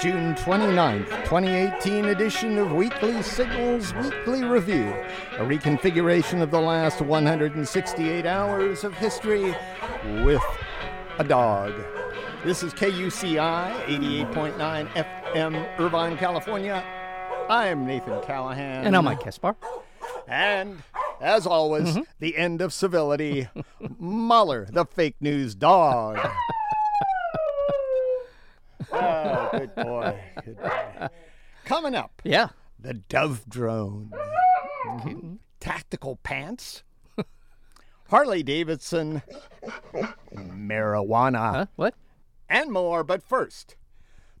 June 29th, 2018 edition of Weekly Signals Weekly Review, a reconfiguration of the last 168 hours of history with a dog. This is KUCI 88.9 FM, Irvine, California. I'm Nathan Callahan. And I'm Mike Kaspar. And as always, mm-hmm. the end of civility, Muller, the fake news dog. oh, good boy. Good boy. Coming up, Yeah. the Dove drone, mm-hmm. tactical pants, Harley Davidson, marijuana, Huh? What? and more. But first,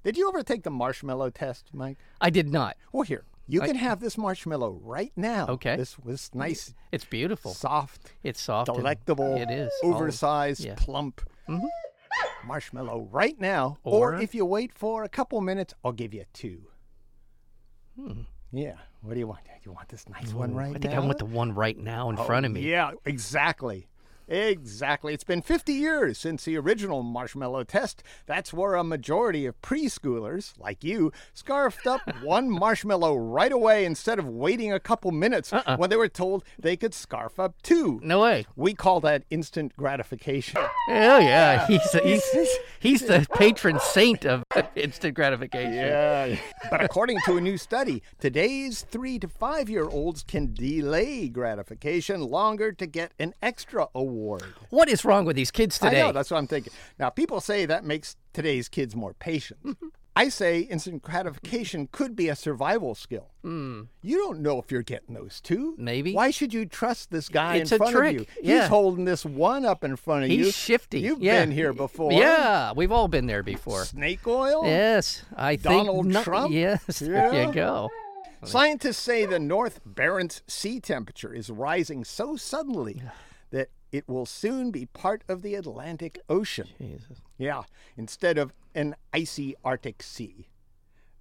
did you ever take the marshmallow test, Mike? I did not. Well, here. You can have this marshmallow right now. Okay. This was nice, It's beautiful. soft, It's soft. delectable, It is. Oh, oversized, yeah. plump mm-hmm. Marshmallow right now. Or, Or- if you wait for a couple minutes, I'll give you two. Hmm. Yeah. What do you want? You want this nice one right I think now? I want the one right now in front of me. Yeah, exactly. Exactly. It's been 50 years since the original marshmallow test. That's where a majority of preschoolers, like you, scarfed up one marshmallow right away instead of waiting a couple minutes Uh-uh. when they were told they could scarf up two. No way. We call that instant gratification. Oh yeah, he's he's, he's the patron saint of instant gratification. Yeah. But according to a new study, today's three to five year olds can delay gratification longer to get an extra award. What is wrong with these kids today? I know, that's what I'm thinking. Now, people say that makes today's kids more patient. Mm-hmm. I say instant gratification could be a survival skill. You don't know if you're getting those two. Maybe. Why should you trust this guy It's in front trick. of you? Yeah. He's holding this one up in front of he's you. He's shifty. You've yeah. been here before. Yeah, we've all been there before. Snake oil? Yes, I think Donald Trump? Yes, there you go. Scientists say the North Barents Sea temperature is rising so suddenly it will soon be part of the Atlantic Ocean. Jesus. Yeah, instead of an icy Arctic Sea.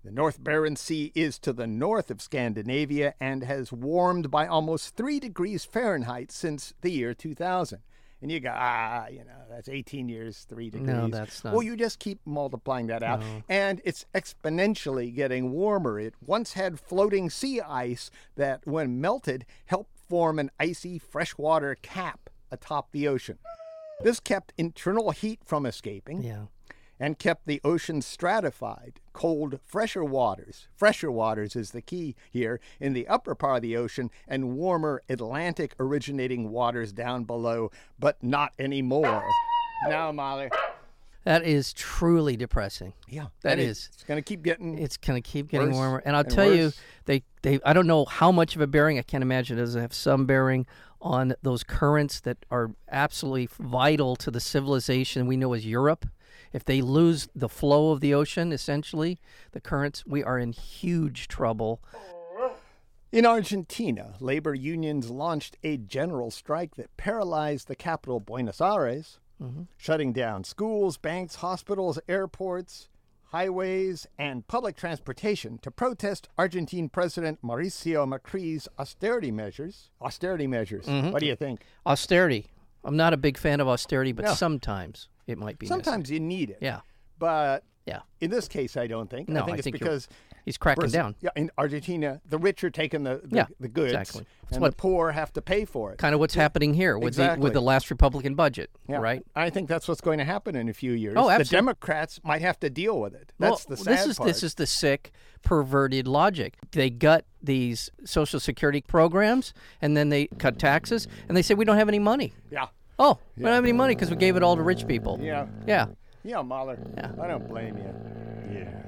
The North Barents Sea is to the north of Scandinavia and has warmed by almost 3 degrees Fahrenheit since the year 2000. And you go, ah, you know, that's 18 years, 3 degrees. No, that's not- Well, you just keep multiplying that out. And it's exponentially getting warmer. It once had floating sea ice that, when melted, helped form an icy freshwater cap atop the ocean. This kept internal heat from escaping Yeah. and kept the ocean stratified, cold, fresher waters. Fresher waters is the key here in the upper part of the ocean, and warmer Atlantic originating waters down below, but not anymore. Now, Molly. That is truly depressing. Yeah, that is. and it- is. Going to keep getting. It's gonna keep getting warmer, and I'll and tell you, worse. they they I don't know how much of a bearing. I can't imagine it doesn't have some bearing on those currents that are absolutely vital to the civilization we know as Europe. If they lose the flow of the ocean, essentially the currents, we are in huge trouble. In Argentina, labor unions launched a general strike that paralyzed the capital, Buenos Aires, mm-hmm. shutting down schools, banks, hospitals, airports, highways, and public transportation to protest Argentine President Mauricio Macri's austerity measures. Austerity measures. Mm-hmm. What do you think? Austerity. I'm not a big fan of austerity, but No. sometimes it might be. necessary. Sometimes you need it. Yeah. But Yeah. in this case, I don't think. No, I think I it's think because He's cracking Brazil- down. Yeah, in Argentina, the rich are taking the the, Yeah, the goods, exactly. It's and what- the poor have to pay for it. Kind of what's happening here with the with the last Republican budget, Yeah. right? I think that's what's going to happen in a few years. Oh, absolutely. The. Democrats might have to deal with it. That's well, the sad this is part. this is the sick, perverted logic. They gut these social security programs, and then they cut taxes, and they say we don't have any money. yeah, Oh, we don't have any money because we gave it all to rich people. yeah, Yeah. yeah, Mahler. Yeah. I don't blame you. Yeah.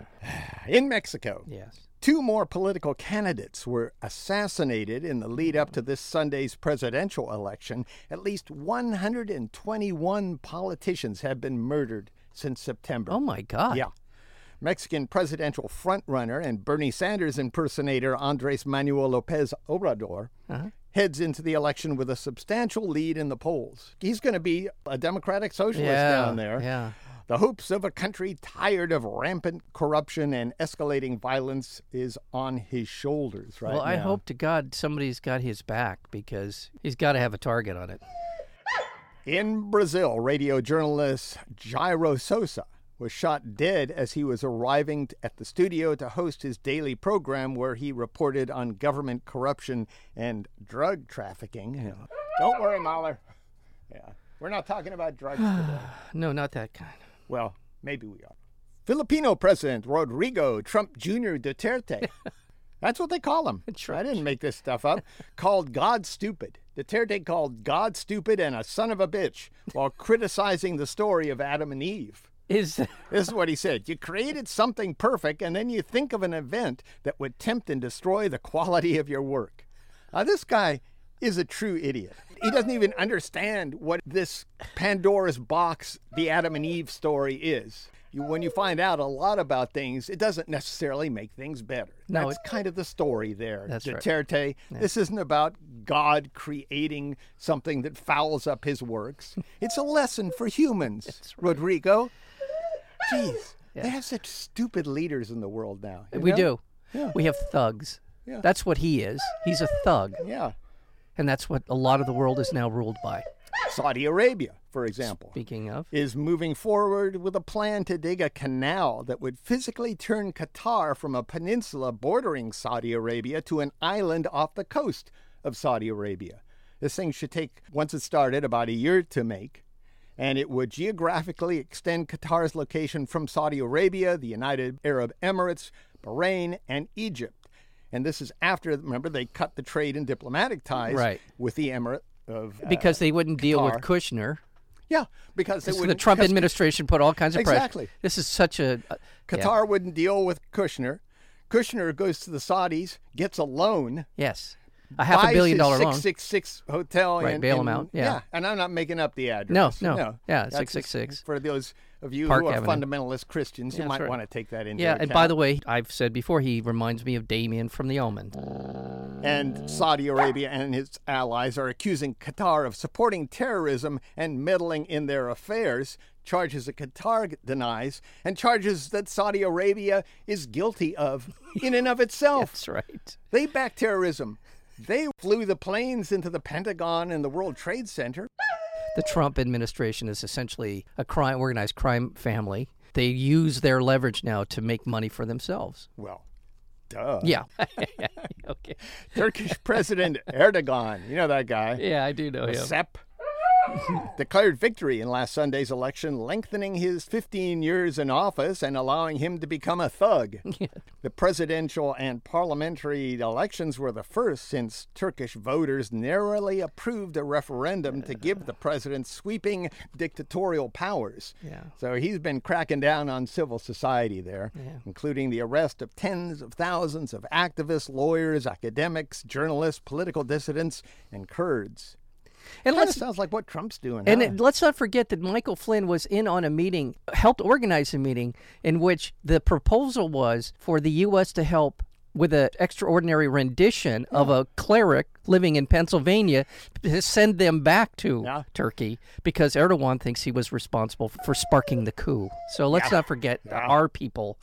In Mexico, Yes. two more political candidates were assassinated in the lead up to this Sunday's presidential election. At least 121 politicians have been murdered since September. Oh my God. Yeah. Mexican presidential frontrunner and Bernie Sanders impersonator Andres Manuel Lopez Obrador uh-huh. heads into the election with a substantial lead in the polls. He's going to be a democratic socialist Yeah. down there. Yeah. The hopes of a country tired of rampant corruption and escalating violence is on his shoulders right Well, I now. hope to God somebody's got his back because he's got to have a target on it. In Brazil, radio journalist Jairo Sousa was shot dead as he was arriving at the studio to host his daily program where he reported on government corruption and drug trafficking. Don't worry, Mahler. Yeah. We're not talking about drugs today. no, not that kind. Well, maybe we are. Filipino President Rodrigo Trump Jr. Duterte. That's what they call him. I didn't make this stuff up. called God stupid. Duterte called God stupid and a son of a bitch while criticizing the story of Adam and Eve. Is this is what he said. You created something perfect and then you think of an event that would tempt and destroy the quality of your work. Uh, this guy is a true idiot. He doesn't even understand what this Pandora's box, the Adam and Eve story is you, when you find out a lot about things, it doesn't necessarily make things better. No, that's it, kind of the story there. That's Duterte. Right. Yeah. This isn't about God creating something that fouls up His works. it's a lesson for humans, right. Rodrigo. Jeez, yeah. they have such stupid leaders in the world now. We know? do. Yeah. We have thugs. Yeah. That's what he is. He's a thug. Yeah. And that's what a lot of the world is now ruled by. Saudi Arabia, for example, speaking of, is moving forward with a plan to dig a canal that would physically turn Qatar from a peninsula bordering Saudi Arabia to an island off the coast of Saudi Arabia. This thing should take, once it started, about a year to make, and it would geographically extend Qatar's location from Saudi Arabia, the United Arab Emirates, Bahrain, and Egypt. And this is after, remember, they cut the trade and diplomatic ties right. with the Emirate of uh, because they wouldn't Qatar. deal with Kushner. Yeah, because the Trump administration put all kinds of pressure. exactly. pressure. This is such a uh, Qatar yeah. wouldn't deal with Kushner. Kushner goes to the Saudis, gets a loan. Yes. A half a billion dollar loan. 666 hotel. Right, and, bail and, him out. Yeah. yeah. And I'm not making up the address. No, no. no. Yeah, 666. For those of you Park who are Avenue. fundamentalist Christians, you might right. want to take that into account. yeah, account. and by the way, I've said before, he reminds me of Damien from The Omen. And Saudi Arabia and its allies are accusing Qatar of supporting terrorism and meddling in their affairs, charges that Qatar denies, and charges that Saudi Arabia is guilty of in and of itself. That's right. They back terrorism. They flew the planes into the Pentagon and the World Trade Center. The Trump administration is essentially a crime, organized crime family. They use their leverage now to make money for themselves. Well, duh. Yeah. okay. Turkish President Erdogan, you know that guy. Yeah, I do know him. declared victory in last Sunday's election, lengthening his 15 years in office and allowing him to become a thug. the presidential and parliamentary elections were the first since Turkish voters narrowly approved a referendum to give the president sweeping dictatorial powers. Yeah. So he's been cracking down on civil society there, Yeah. including the arrest of tens of thousands of activists, lawyers, academics, journalists, political dissidents, and Kurds. And Kind of sounds like what Trump's doing. and huh? it, let's not forget that Michael Flynn was in on a meeting, helped organize a meeting in which the proposal was for the U.S. to help with an extraordinary rendition of a cleric living in Pennsylvania to send them back to Yeah. Turkey because Erdogan thinks he was responsible for sparking the coup. So let's Yeah. not forget Yeah. our people,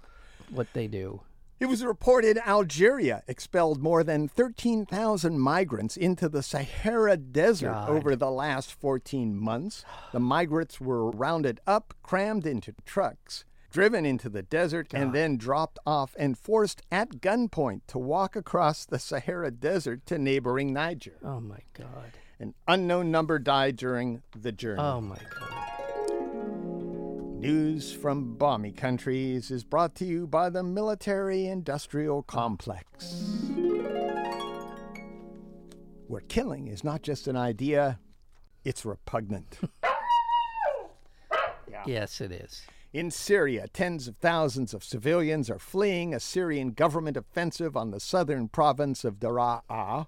what they do. It was reported Algeria expelled more than 13,000 migrants into the Sahara Desert God. over the last 14 months. The migrants were rounded up, crammed into trucks, driven into the desert, and then dropped off and forced at gunpoint to walk across the Sahara Desert to neighboring Niger. Oh my God. An unknown number died during the journey. Oh my God. News from balmy countries is brought to you by the military industrial complex. Where killing is not just an idea, it's repugnant. Yes, it is. In Syria, tens of thousands of civilians are fleeing a Syrian government offensive on the southern province of Daraa.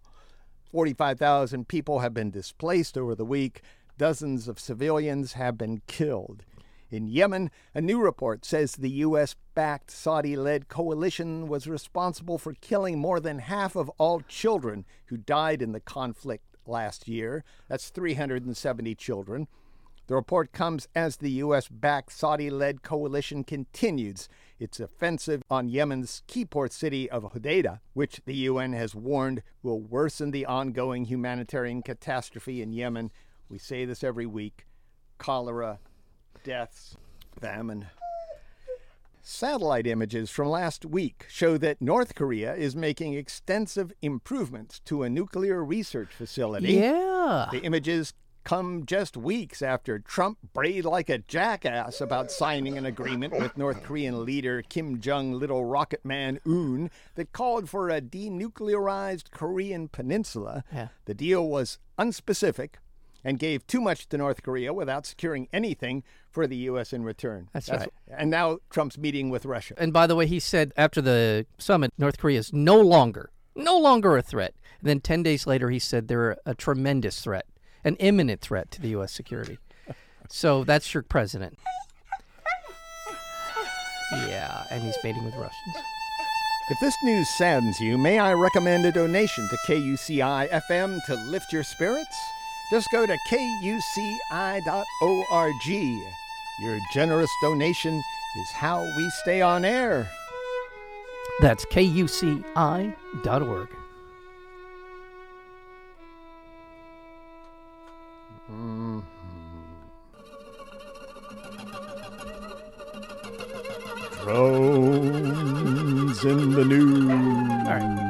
45,000 people have been displaced over the week. Dozens of civilians have been killed. In Yemen, a new report says the U.S. backed Saudi led coalition was responsible for killing more than half of all children who died in the conflict last year. That's 370 children. The report comes as the U.S. backed Saudi led coalition continues its offensive on Yemen's key port city of Hodeidah, which the UN has warned will worsen the ongoing humanitarian catastrophe in Yemen. We say this every week cholera, deaths, famine. Satellite images from last week show that North Korea is making extensive improvements to a nuclear research facility. Yeah. The images come just weeks after Trump brayed like a jackass about signing an agreement with North Korean leader Kim Jong Little Rocket Man Un that called for a denuclearized Korean peninsula. Yeah. The deal was unspecific and gave too much to North Korea without securing anything for the U.S. in return. That's right. And now Trump's meeting with Russia. And by the way, he said after the summit, North Korea is no longer, no longer a threat. And then 10 days later, he said they're a tremendous threat, an imminent threat to the U.S. security. so that's your president. Yeah, and he's meeting with Russians. If this news saddens you, may I recommend a donation to KUCI FM to lift your spirits? Just go to kuci.org. Your generous donation is how we stay on air. That's kuci.org. Mm-hmm. Drones in the news. All right,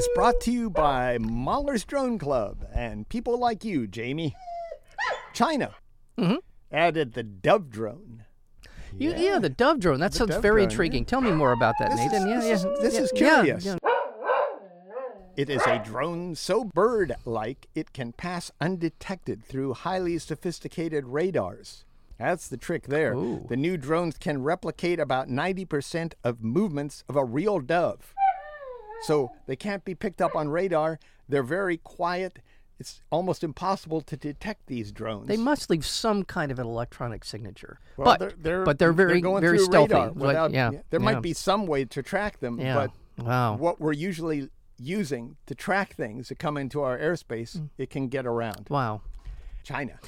Is brought to you by Mahler's Drone Club and people like you, Jamie. China Mhm. added the Dove drone. You, yeah. the dove drone. That sounds very drone, intriguing. Tell me more about that, This is- Nathan. yeah, this yeah. is- this yeah, is yeah, curious. yeah. It is a drone so bird like it can pass undetected through highly sophisticated radars. That's the trick there. Ooh. The new drones can replicate about 90% of movements of a real dove. So they can't be picked up on radar. They're very quiet. It's almost impossible to detect these drones. They must leave some kind of an electronic signature. Well, but they're, they're, but they're very going very stealthy. But, without- yeah, there yeah. might be some way to track them, Yeah. but wow. what we're usually using to track things that come into our airspace, Mm. it can get around. Wow. China.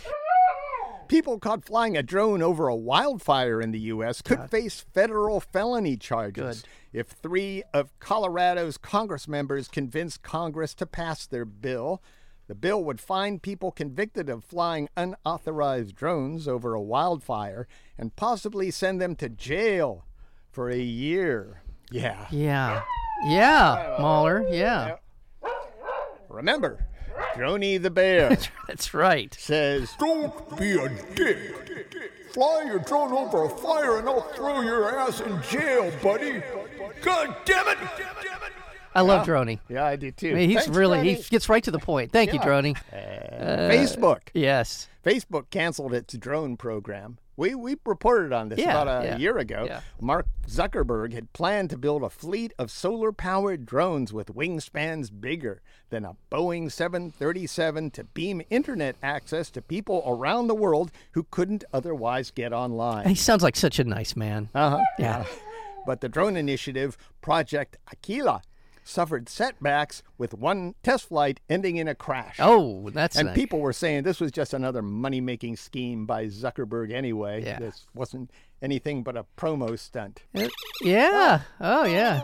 People caught flying a drone over a wildfire in the U.S. could face federal felony charges if three of Colorado's Congress members convince Congress to pass their bill. The bill would fine people convicted of flying unauthorized drones over a wildfire and possibly send them to jail for a year. Yeah. Yeah. Yeah, Mahler. Yeah. Remember, Droney the bear That's right. says, Don't be a dick. Fly your drone over a fire and I'll throw your ass in jail, buddy. God damn it! I love Droney. Yeah, I do too. I mean, he's Thanks, really Droney. he gets right to the point. Thank you, Yeah. Droney. Uh, uh, Facebook. Yes. Facebook canceled its drone program. We we reported on this Yeah, about a yeah, year ago. yeah. Mark Zuckerberg had planned to build a fleet of solar-powered drones with wingspans bigger than a Boeing 737 to beam internet access to people around the world who couldn't otherwise get online. He sounds like such a nice man. Uh-huh. Yeah. But the drone initiative, Project Aquila, suffered setbacks with one test flight ending in a crash. Oh, that's and people were saying this was just another money-making scheme by Zuckerberg anyway. Yeah. This wasn't anything but a promo stunt. Uh, Yeah. Oh, yeah.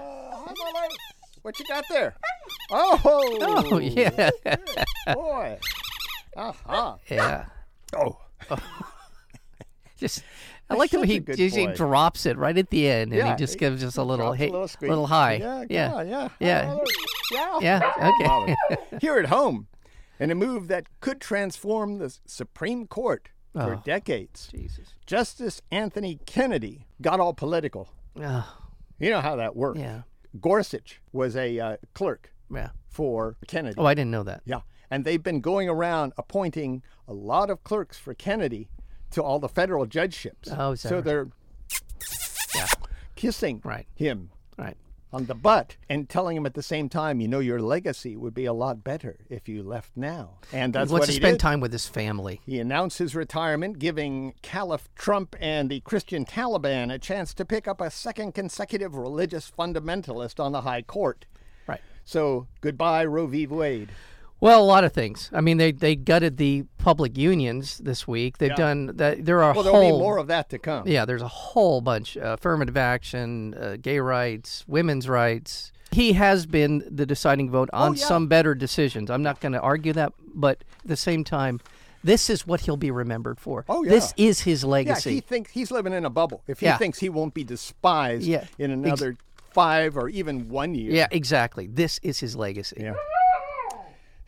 What you got there? Oh, Oh, yeah. boy. Uh-huh. Yeah. Oh, Just, I like the way he just he drops it right at the end, and Yeah, he just gives us a little drops a little little high. Yeah, yeah, yeah, yeah. yeah, yeah. yeah. Okay. Here at home, in a move that could transform the Supreme Court for Oh. decades, Jesus. Justice Anthony Kennedy got all political. Oh, You know how that worked. yeah. Gorsuch was a uh, clerk Yeah. for Kennedy. Oh, I didn't know that. Yeah. And they've been going around appointing a lot of clerks for Kennedy to all the federal judgeships. Oh, so right? they're Yeah. kissing Right. him Right. on the butt and telling him at the same time, you know, your legacy would be a lot better if you left now. And that's he wants what to he spend did. time with his family. He announced his retirement, giving Caliph Trump and the Christian Taliban a chance to pick up a second consecutive religious fundamentalist on the high court. Right. So goodbye, Roe v. Wade. Well, a lot of things. I mean, they they gutted the public unions this week. They've Yeah. done that. There are Well, there'll whole be more of that to come. Yeah, there's a whole bunch: uh, affirmative action, uh, gay rights, women's rights. He has been the deciding vote on Oh, yeah. some better decisions. I'm not going to argue that, but at the same time, This is what he'll be remembered for. Oh, yeah. This is his legacy. Yeah, he thinks he's living in a bubble. If he Yeah. thinks he won't be despised in ex- another five or even one year. yeah, exactly. This is his legacy. Yeah.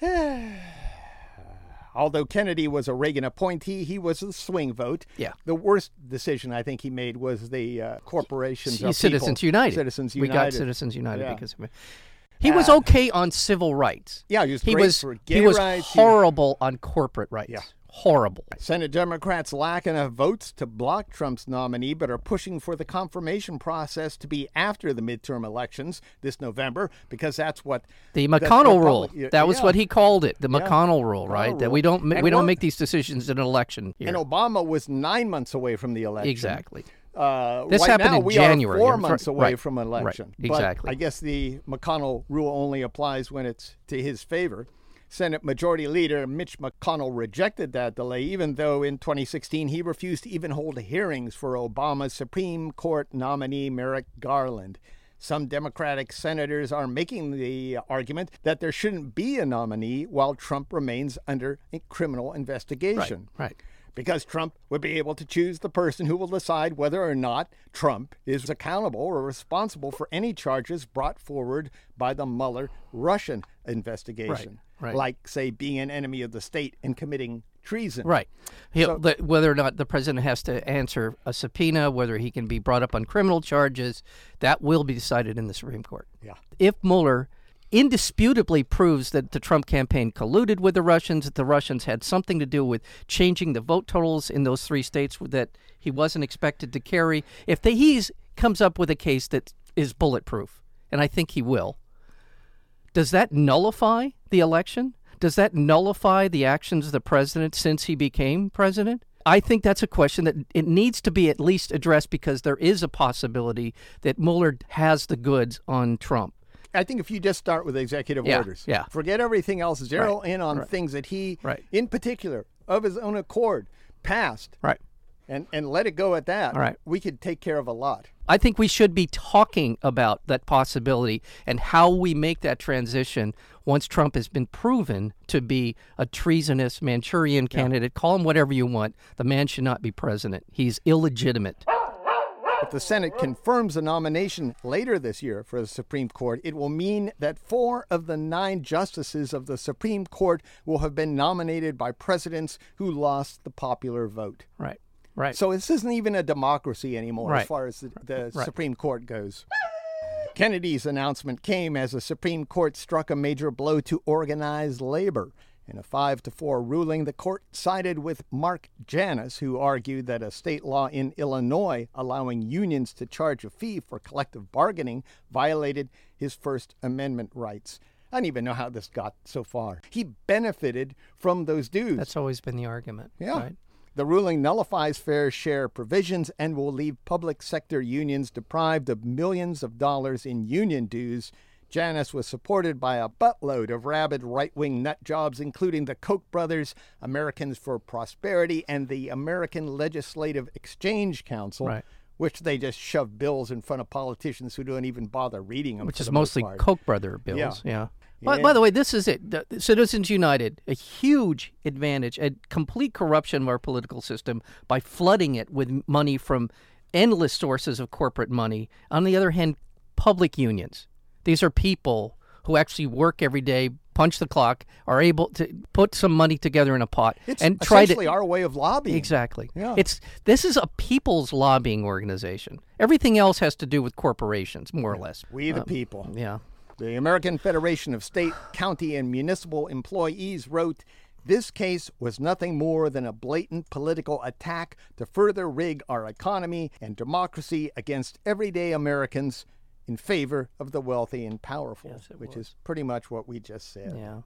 Although Kennedy was a Reagan appointee, he was a swing vote. Yeah. The worst decision I think he made was the uh, corporations C- Citizens people. United. Citizens We got Citizens United Yeah. because of it. He was okay on civil rights. Yeah, he was he great was for he gay was rights. He- horrible on corporate rights. Yeah. Horrible. Senate Democrats lack enough votes to block Trump's nominee, but are pushing for the confirmation process to be after the midterm elections this November because that's what The McConnell rule. public- That was yeah. what he called it. The McConnell rule, right? That rule. we don't And we don't make these decisions in an election here. And Obama was nine months away from the election. exactly. Uh, This right happened now, in we January. are four Right, months away right, from right, election. But exactly. I guess the McConnell rule only applies when it's to his favor. Senate Majority Leader Mitch McConnell rejected that delay, even though in 2016 he refused to even hold hearings for Obama's Supreme Court nominee Merrick Garland. Some Democratic senators are making the argument that there shouldn't be a nominee while Trump remains under criminal investigation Right. Because Trump would be able to choose the person who will decide whether or not Trump is accountable or responsible for any charges brought forward by the Mueller Russian investigation, right. like, say, being an enemy of the state and committing treason. Right. The, whether or not the president has to answer a subpoena, whether he can be brought up on criminal charges, that will be decided in the Supreme Court. Yeah. If Mueller indisputably proves that the Trump campaign colluded with the Russians, that the Russians had something to do with changing the vote totals in those three states that he wasn't expected to carry, if he's comes up with a case that is bulletproof, and I think he will, does that nullify the election? Does that nullify the actions of the president since he became president? I think that's a question that it needs to be at least addressed because there is a possibility that Mueller has the goods on Trump. I think if you just start with executive Yeah, orders, yeah. forget everything else, zero in on things that he, Right. in particular, of his own accord, passed, Right. and, and let it go at that, All right. we could take care of a lot. I think we should be talking about that possibility and how we make that transition once Trump has been proven to be a treasonous Manchurian candidate. Call him whatever you want. The man should not be president. He's illegitimate. If the Senate confirms a nomination later this year for the Supreme Court, it will mean that four of the nine justices of the Supreme Court will have been nominated by presidents who lost the popular vote. Right. Right. So this isn't even a democracy anymore Right. as far as the, the Right. Supreme Court goes. Kennedy's announcement came as the Supreme Court struck a major blow to organized labor. In a 5 to 4 ruling, the court sided with Mark Janus, who argued that a state law in Illinois allowing unions to charge a fee for collective bargaining violated his First Amendment rights. I don't even know how this got so far. He benefited from those dues. That's always been the argument. Yeah. Right? The ruling nullifies fair share provisions and will leave public sector unions deprived of millions of dollars in union dues. Janus was supported by a buttload of rabid right wing nut jobs, including the Koch brothers, Americans for Prosperity, and the American Legislative Exchange Council, Right. which they just shove bills in front of politicians who don't even bother reading them. Which is the mostly part. Koch brother bills. Yeah. Yeah. By, Yeah. by the way, this is it. The- Citizens United, a huge advantage, a complete corruption of our political system by flooding it with money from endless sources of corporate money. On the other hand, public unions. These are people who actually work every day, punch the clock, are able to put some money together in a pot It's and try essentially to our way of lobbying. Exactly. Yeah. It's this is a people's lobbying organization. Everything else has to do with corporations, more or less. We the um, people. Yeah. The American Federation of State, County, and Municipal Employees wrote This case was nothing more than a blatant political attack to further rig our economy and democracy against everyday Americans in favor of the wealthy and powerful, Yes, which was. is pretty much what we just said. Yeah.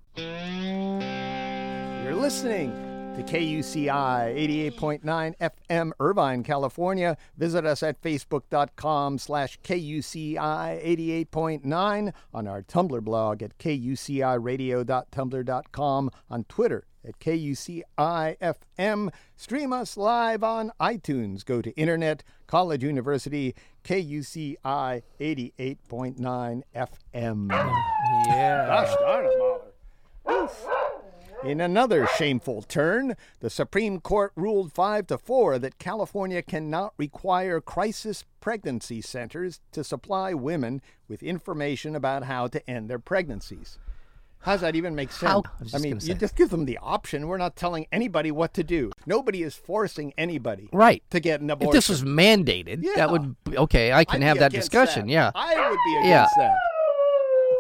You're listening to KUCI 88.9 FM, Irvine, California. Visit us at facebook.com slash KUCI 88.9, on our Tumblr blog at kuciradio.tumblr.com, on Twitter at KUCIFM. Stream us live on iTunes. Go to Internet, College University, KUCI 88.9 FM. Yeah. Gosh darn it, Mahler. Oof. In another shameful turn, the Supreme Court ruled 5 to 4 that California cannot require crisis pregnancy centers to supply women with information about how to end their pregnancies. How does that even make sense? How- I I mean, you just give them the option. We're not telling anybody what to do. Nobody is forcing anybody Right. to get an abortion. If this was mandated, Yeah. that would be, okay. I can I'd have that discussion. that. Yeah. I would be Yeah. against that.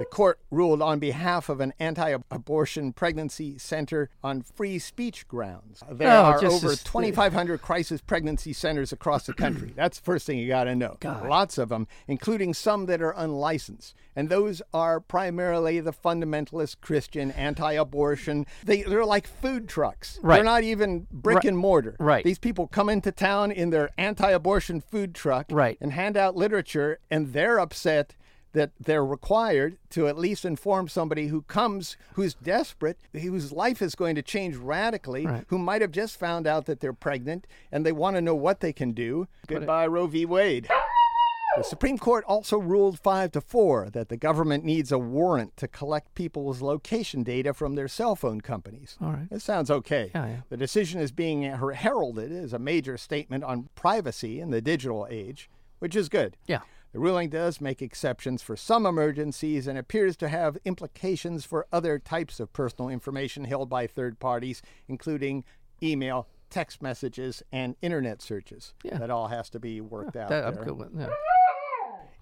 The court ruled on behalf of an anti abortion pregnancy center on free speech grounds. There Oh, are over as- 2,500 crisis pregnancy centers across the country. That's the first thing you got to know. God. Lots of them, including some that are unlicensed. And those are primarily the fundamentalist Christian anti abortion. They, they're like food trucks. Right. They're not even brick Right. and mortar. Right. These people come into town in their anti abortion food truck Right. and hand out literature, and they're upset that they're required to at least inform somebody who comes who's desperate, whose life is going to change radically, Right. who might have just found out that they're pregnant and they want to know what they can do. Goodbye, Roe v. Wade. The Supreme Court also ruled 5 to 4 that the government needs a warrant to collect people's location data from their cell phone companies. All right. It sounds okay. Yeah, yeah. The decision is being her- heralded as a major statement on privacy in the digital age, which is good. Yeah. The ruling does make exceptions for some emergencies and appears to have implications for other types of personal information held by third parties, including email, text messages, and internet searches. Yeah. That all has to be worked out. That, I'm with yeah.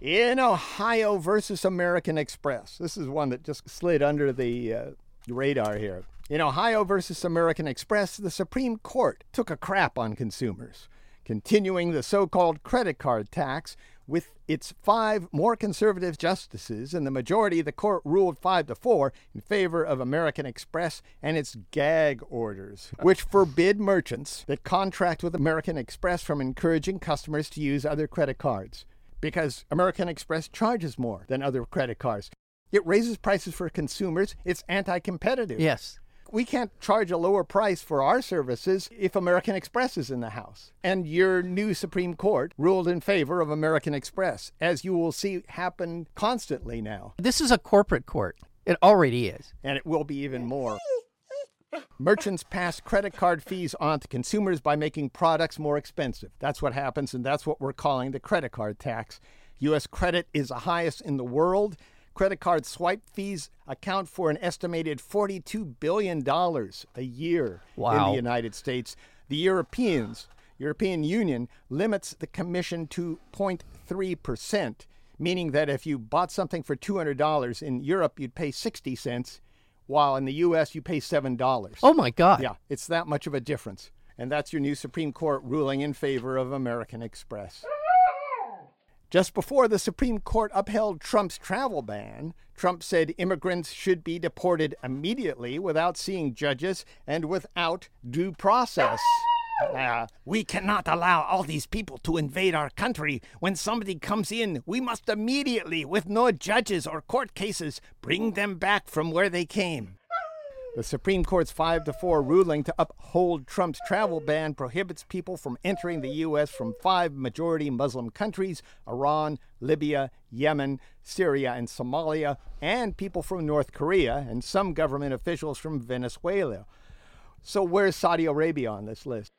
In Ohio versus American Express. This is one that just slid under the uh, radar here. In Ohio versus American Express, the Supreme Court took a crap on consumers, continuing the so called credit card tax. With its five more conservative justices in the majority, the court ruled 5 to 4 in favor of American Express and its gag orders, which forbid merchants that contract with American Express from encouraging customers to use other credit cards because American Express charges more than other credit cards. It raises prices for consumers. It's anti competitive. Yes. We can't charge a lower price for our services if American Express is in the house. And your new Supreme Court ruled in favor of American Express, as you will see happen constantly now. This is a corporate court. It already is. And it will be even more. Merchants pass credit card fees on to consumers by making products more expensive. That's what happens, and that's what we're calling the credit card tax. U.S. credit is the highest in the world. Credit card swipe fees account for an estimated $42 billion a year in the United States. The Europeans, European Union, limits the commission to 0.3%, meaning that if you bought something for $200 in Europe, you'd pay 60 cents, while in the U.S., you pay $7. Oh my God. Yeah, it's that much of a difference. And that's your new Supreme Court ruling in favor of American Express. Just before the Supreme Court upheld Trump's travel ban, Trump said immigrants should be deported immediately without seeing judges and without due process. Uh, we cannot allow all these people to invade our country. When somebody comes in, we must immediately, with no judges or court cases, bring them back from where they came. The Supreme Court's 5 to 4 ruling to uphold Trump's travel ban prohibits people from entering the U.S. from five majority Muslim countries Iran, Libya, Yemen, Syria, and Somalia, and people from North Korea and some government officials from Venezuela. So, where's Saudi Arabia on this list?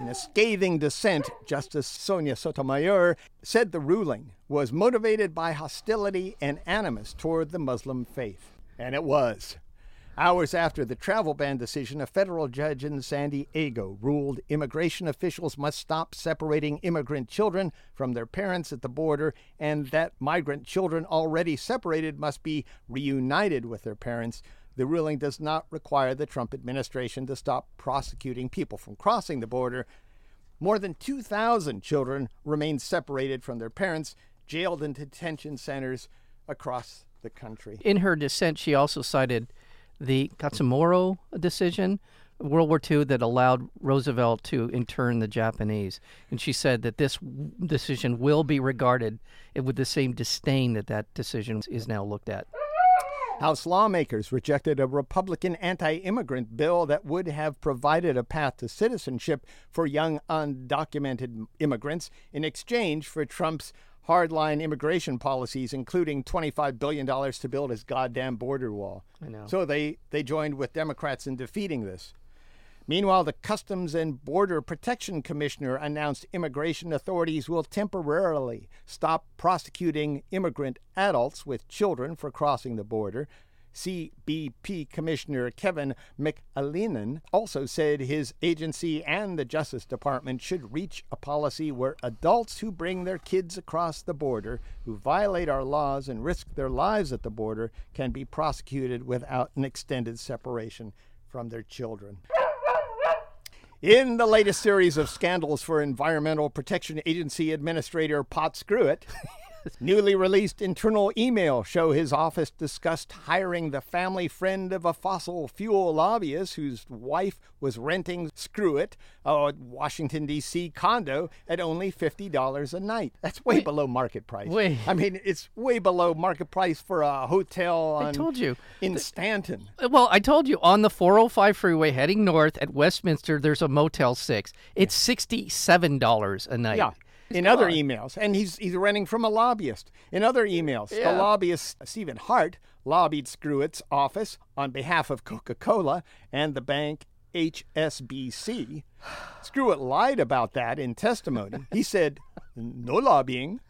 In a scathing dissent, Justice Sonia Sotomayor said the ruling was motivated by hostility and animus toward the Muslim faith. And it was. Hours after the travel ban decision, a federal judge in San Diego ruled immigration officials must stop separating immigrant children from their parents at the border, and that migrant children already separated must be reunited with their parents. The ruling does not require the Trump administration to stop prosecuting people from crossing the border. More than 2,000 children remain separated from their parents, jailed in detention centers across the country. In her dissent, she also cited the Katsumoro decision, World War II, that allowed Roosevelt to intern the Japanese. And she said that this decision will be regarded with the same disdain that that decision is now looked at. House lawmakers rejected a Republican anti immigrant bill that would have provided a path to citizenship for young undocumented immigrants in exchange for Trump's hardline immigration policies, including $25 billion to build his goddamn border wall. I know. So they, they joined with Democrats in defeating this. Meanwhile, the Customs and Border Protection Commissioner announced immigration authorities will temporarily stop prosecuting immigrant adults with children for crossing the border. CBP Commissioner Kevin McAleenan also said his agency and the Justice Department should reach a policy where adults who bring their kids across the border, who violate our laws and risk their lives at the border, can be prosecuted without an extended separation from their children. In the latest series of scandals for Environmental Protection Agency Administrator Pot Screwitt, newly released internal email show his office discussed hiring the family friend of a fossil fuel lobbyist whose wife was renting Screwitt, a Washington D.C. condo at only fifty dollars a night. That's way below market price. Wait. I mean, it's way below market price for a hotel on I told you. in Stanton. Uh, well, I told you on the 405 freeway heading north at Westminster, there's a Motel 6. It's $67 a night. Yeah. In other emails, and he's he's renting from a lobbyist. In other emails, Yeah. the lobbyist Steven Hart lobbied Screwitt's office on behalf of Coca-Cola and the bank HSBC. Screwitt lied about that in testimony. He said, "No lobbying."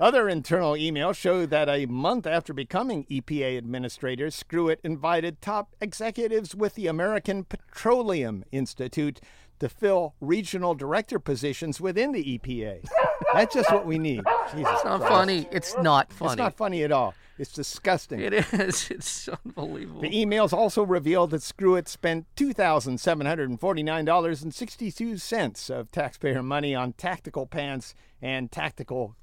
Other internal emails show that a month after becoming EPA administrator, Screwitt invited top executives with the American Petroleum Institute to fill regional director positions within the EPA. That's just what we need. Jesus It's not Christ. funny. It's not funny. It's not funny at all. It's disgusting. It is. It's unbelievable. The emails also revealed that Screwitt spent $2,749.62 of taxpayer money on tactical pants and tactical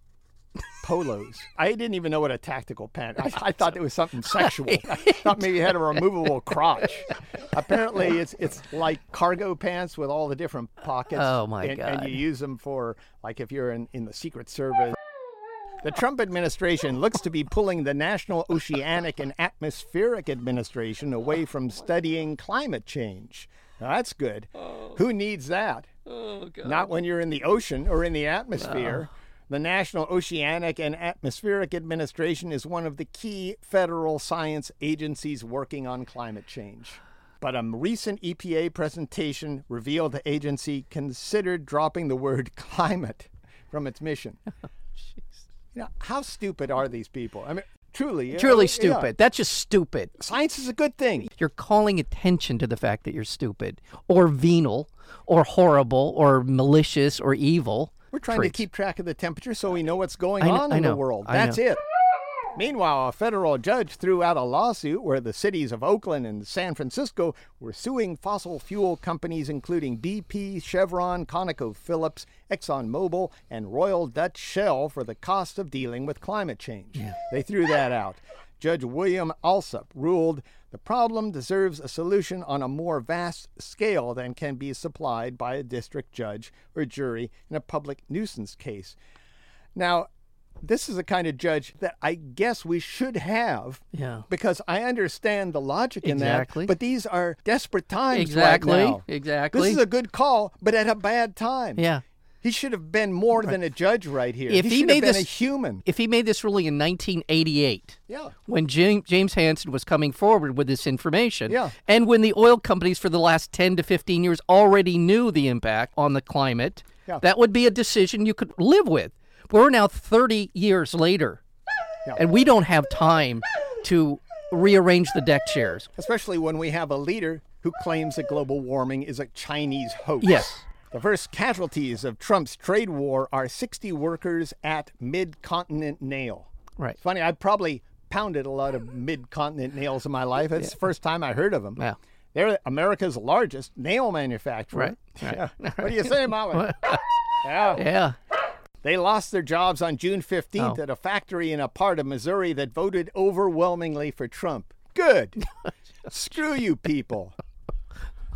polos. I didn't even know what a tactical pant. I, I thought it was something sexual. I thought maybe it had a removable crotch. Apparently, it's it's like cargo pants with all the different pockets. Oh, my and, And you use them for like if you're in, in the Secret Service. The Trump administration looks to be pulling the National Oceanic and Atmospheric Administration away from studying climate change. Now, that's good. Oh. Who needs that? oh, God. Not when you're in the ocean or in the atmosphere. The National Oceanic and Atmospheric Administration is one of the key federal science agencies working on climate change. But a recent EPA presentation revealed the agency considered dropping the word climate from its mission. You know, how stupid are these people? I mean, truly. uh, Truly yeah. stupid. That's just stupid. Science is a good thing. You're calling attention to the fact that you're stupid or venal or horrible or malicious or evil. We're trying to keep track of the temperature so we know what's going on in the world. That's it. Meanwhile, a federal judge threw out a lawsuit where the cities of Oakland and San Francisco were suing fossil fuel companies including BP, Chevron, ConocoPhillips, ExxonMobil, and Royal Dutch Shell for the cost of dealing with climate change. They threw that out. Judge William Alsup ruled the problem deserves a solution on a more vast scale than can be supplied by a district judge or jury in a public nuisance case. Now, this is the kind of judge that I guess we should have Yeah. because I understand the logic in Exactly. that. But these are desperate times Exactly. right now. Exactly. This is a good call, but at a bad time. Yeah. He should have been more than a judge right here. If he, he made have been this- a human. If he made this ruling in 1988, Yeah. when James, James Hansen was coming forward with this information, Yeah. and when the oil companies for the last 10 to 15 years already knew the impact on the climate, Yeah. that would be a decision you could live with. We're now 30 years later, Yeah. and we don't have time to rearrange the deck chairs. Especially when we have a leader who claims that global warming is a Chinese hoax. Yes. The first casualties of Trump's trade war are 60 workers at Mid Continent Nail. Right. It's funny, I probably pounded a lot of mid continent nails in my life. It's the first time I heard of them. Yeah. They're America's largest nail manufacturer. Right, right. Yeah. What do you say, Molly? yeah. Yeah. They lost their jobs on June 15th Oh. at a factory in a part of Missouri that voted overwhelmingly for Trump. Good. Screw you people.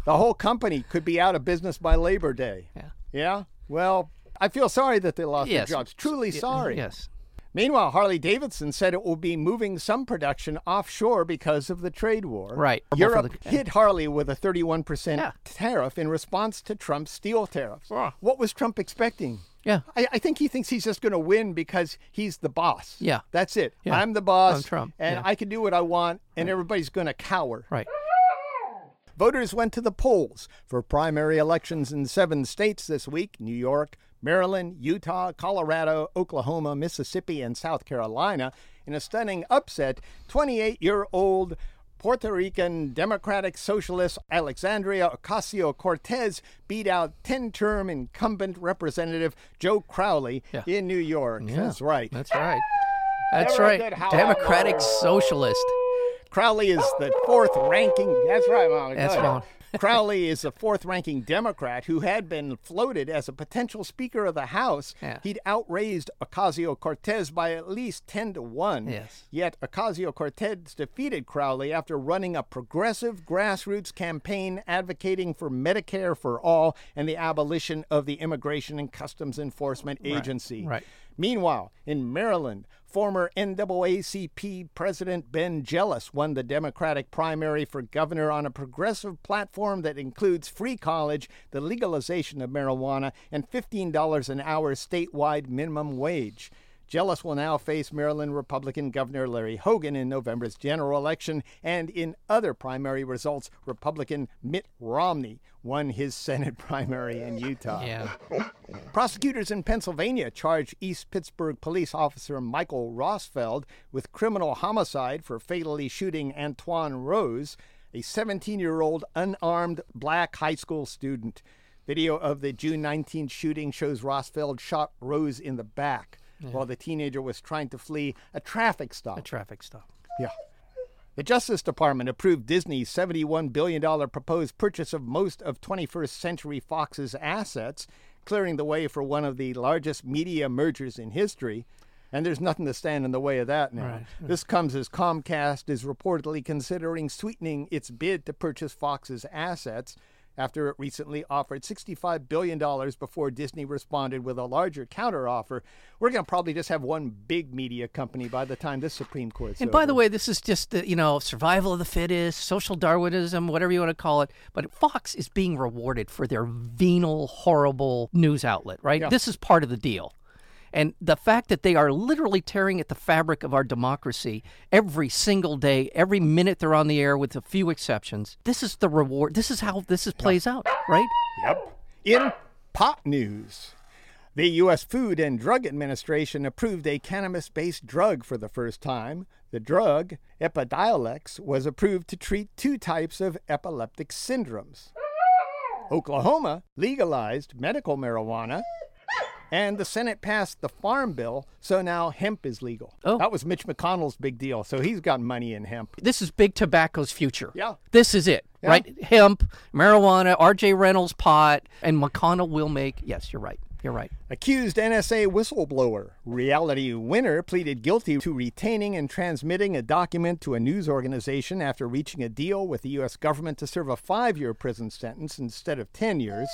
The whole company could be out of business by Labor Day. Yeah. Yeah? Well, I feel sorry that they lost Yes. their jobs. Truly sorry. Yes. Meanwhile, Harley Davidson said it will be moving some production offshore because of the trade war. Right. Europe the- hit Harley with a 31% Yeah. tariff in response to Trump's steel tariffs. Ah. What was Trump expecting? Yeah. I, I think he thinks he's just going to win because he's the boss. Yeah. That's it. Yeah. I'm the boss. I'm Trump. And Yeah. I can do what I want, and everybody's going to cower. Right. Voters went to the polls for primary elections in seven states this week New York, Maryland, Utah, Colorado, Oklahoma, Mississippi, and South Carolina. In a stunning upset, 28 year old Puerto Rican Democratic Socialist Alexandria Ocasio Cortez beat out 10 term incumbent Representative Joe Crowley Yeah. in New York. That's right. That's right. That's Never right. Democratic Socialist. Crowley is the fourth ranking. That's right, Molly. That's wrong. Crowley is a fourth ranking Democrat who had been floated as a potential Speaker of the House. Yeah. He'd outraised Ocasio Cortez by at least 10 to 1. Yes. Yet Ocasio Cortez defeated Crowley after running a progressive grassroots campaign advocating for Medicare for all and the abolition of the Immigration and Customs Enforcement Agency. Right. right. Meanwhile, in Maryland, former NAACP President Ben Jealous won the Democratic primary for governor on a progressive platform that includes free college, the legalization of marijuana, and $15 an hour statewide minimum wage. Jealous will now face Maryland Republican Governor Larry Hogan in November's general election, and in other primary results, Republican Mitt Romney won his Senate primary in Utah. Yeah. Prosecutors in Pennsylvania charged East Pittsburgh police officer Michael Rosfeld with criminal homicide for fatally shooting Antwon Rose, a 17 year old unarmed black high school student. Video of the June 19 shooting shows Rosfeld shot Rose in the back while the teenager was trying to flee a traffic stop. A traffic stop. Yeah. The Justice Department approved Disney's $71 billion proposed purchase of most of 21st Century Fox's assets, clearing the way for one of the largest media mergers in history. And there's nothing to stand in the way of that now. Right. This comes as Comcast is reportedly considering sweetening its bid to purchase Fox's assets after it recently offered $65 billion before Disney responded with a larger counteroffer. We're going to probably just have one big media company by the time this Supreme Court's And by the way, this is just the, you know survival of the fittest, social Darwinism, whatever you want to call it. But Fox is being rewarded for their venal, horrible news outlet, right? Yeah. This is part of the deal. And the fact that they are literally tearing at the fabric of our democracy every single day, every minute they're on the air, with a few exceptions. This is the reward. This is how this is plays out, right? Yep. In pot news, the U.S. Food and Drug Administration approved a cannabis based drug for the first time. The drug, Epidiolex, was approved to treat two types of epileptic syndromes. Oklahoma legalized medical marijuana. And the Senate passed the Farm Bill, so now hemp is legal. Oh. That was Mitch McConnell's big deal, so he's got money in hemp. This is big tobacco's future. Yeah. This is it, Yeah. right? Hemp, marijuana, R.J. Reynolds pot, and McConnell will make. Yes, you're right. You're right. Accused NSA whistleblower, Reality Winner, pleaded guilty to retaining and transmitting a document to a news organization after reaching a deal with the U.S. government to serve a five year prison sentence instead of 10 years.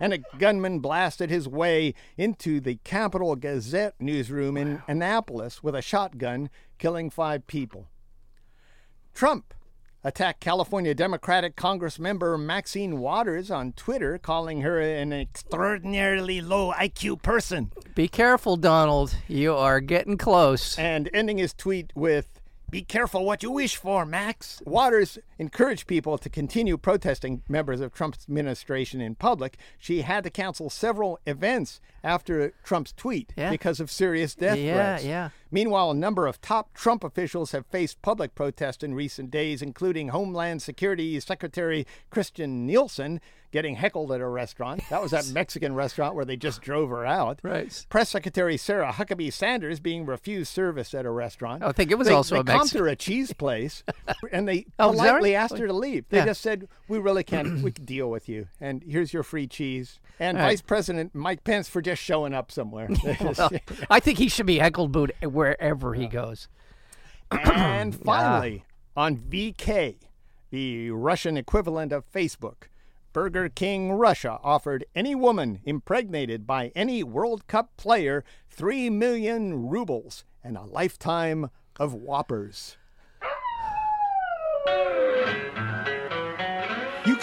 And a gunman blasted his way into the Capital Gazette newsroom in Annapolis with a shotgun, killing five people. Trump attacked California Democratic Congress member Maxine Waters on Twitter, calling her an extraordinarily low IQ person, Be careful, Donald. You are getting close. and ending his tweet with, Be careful what you wish for, Max. Waters encouraged people to continue protesting members of Trump's administration in public. She had to cancel several events after Trump's tweet Yeah. because of serious death Yeah, threats. yeah. Meanwhile, a number of top Trump officials have faced public protest in recent days, including Homeland Security Secretary Kirstjen Nielsen getting heckled at a restaurant. That was that Mexican restaurant where they just drove her out. Right. Press Secretary Sarah Huckabee Sanders being refused service at a restaurant. Oh, I think it was They- also they a comped Mexican- her a cheese place, and they Oh, politely right? asked her to leave. They Yeah. just said, "We really can't. we can deal with you, and here's your free cheese." And right. Vice President Mike Pence for just showing up somewhere. Well, I think he should be heckled booed wherever he goes. And finally, on VK, the Russian equivalent of Facebook, Burger King Russia offered any woman impregnated by any World Cup player 3 million rubles and a lifetime of Whoppers.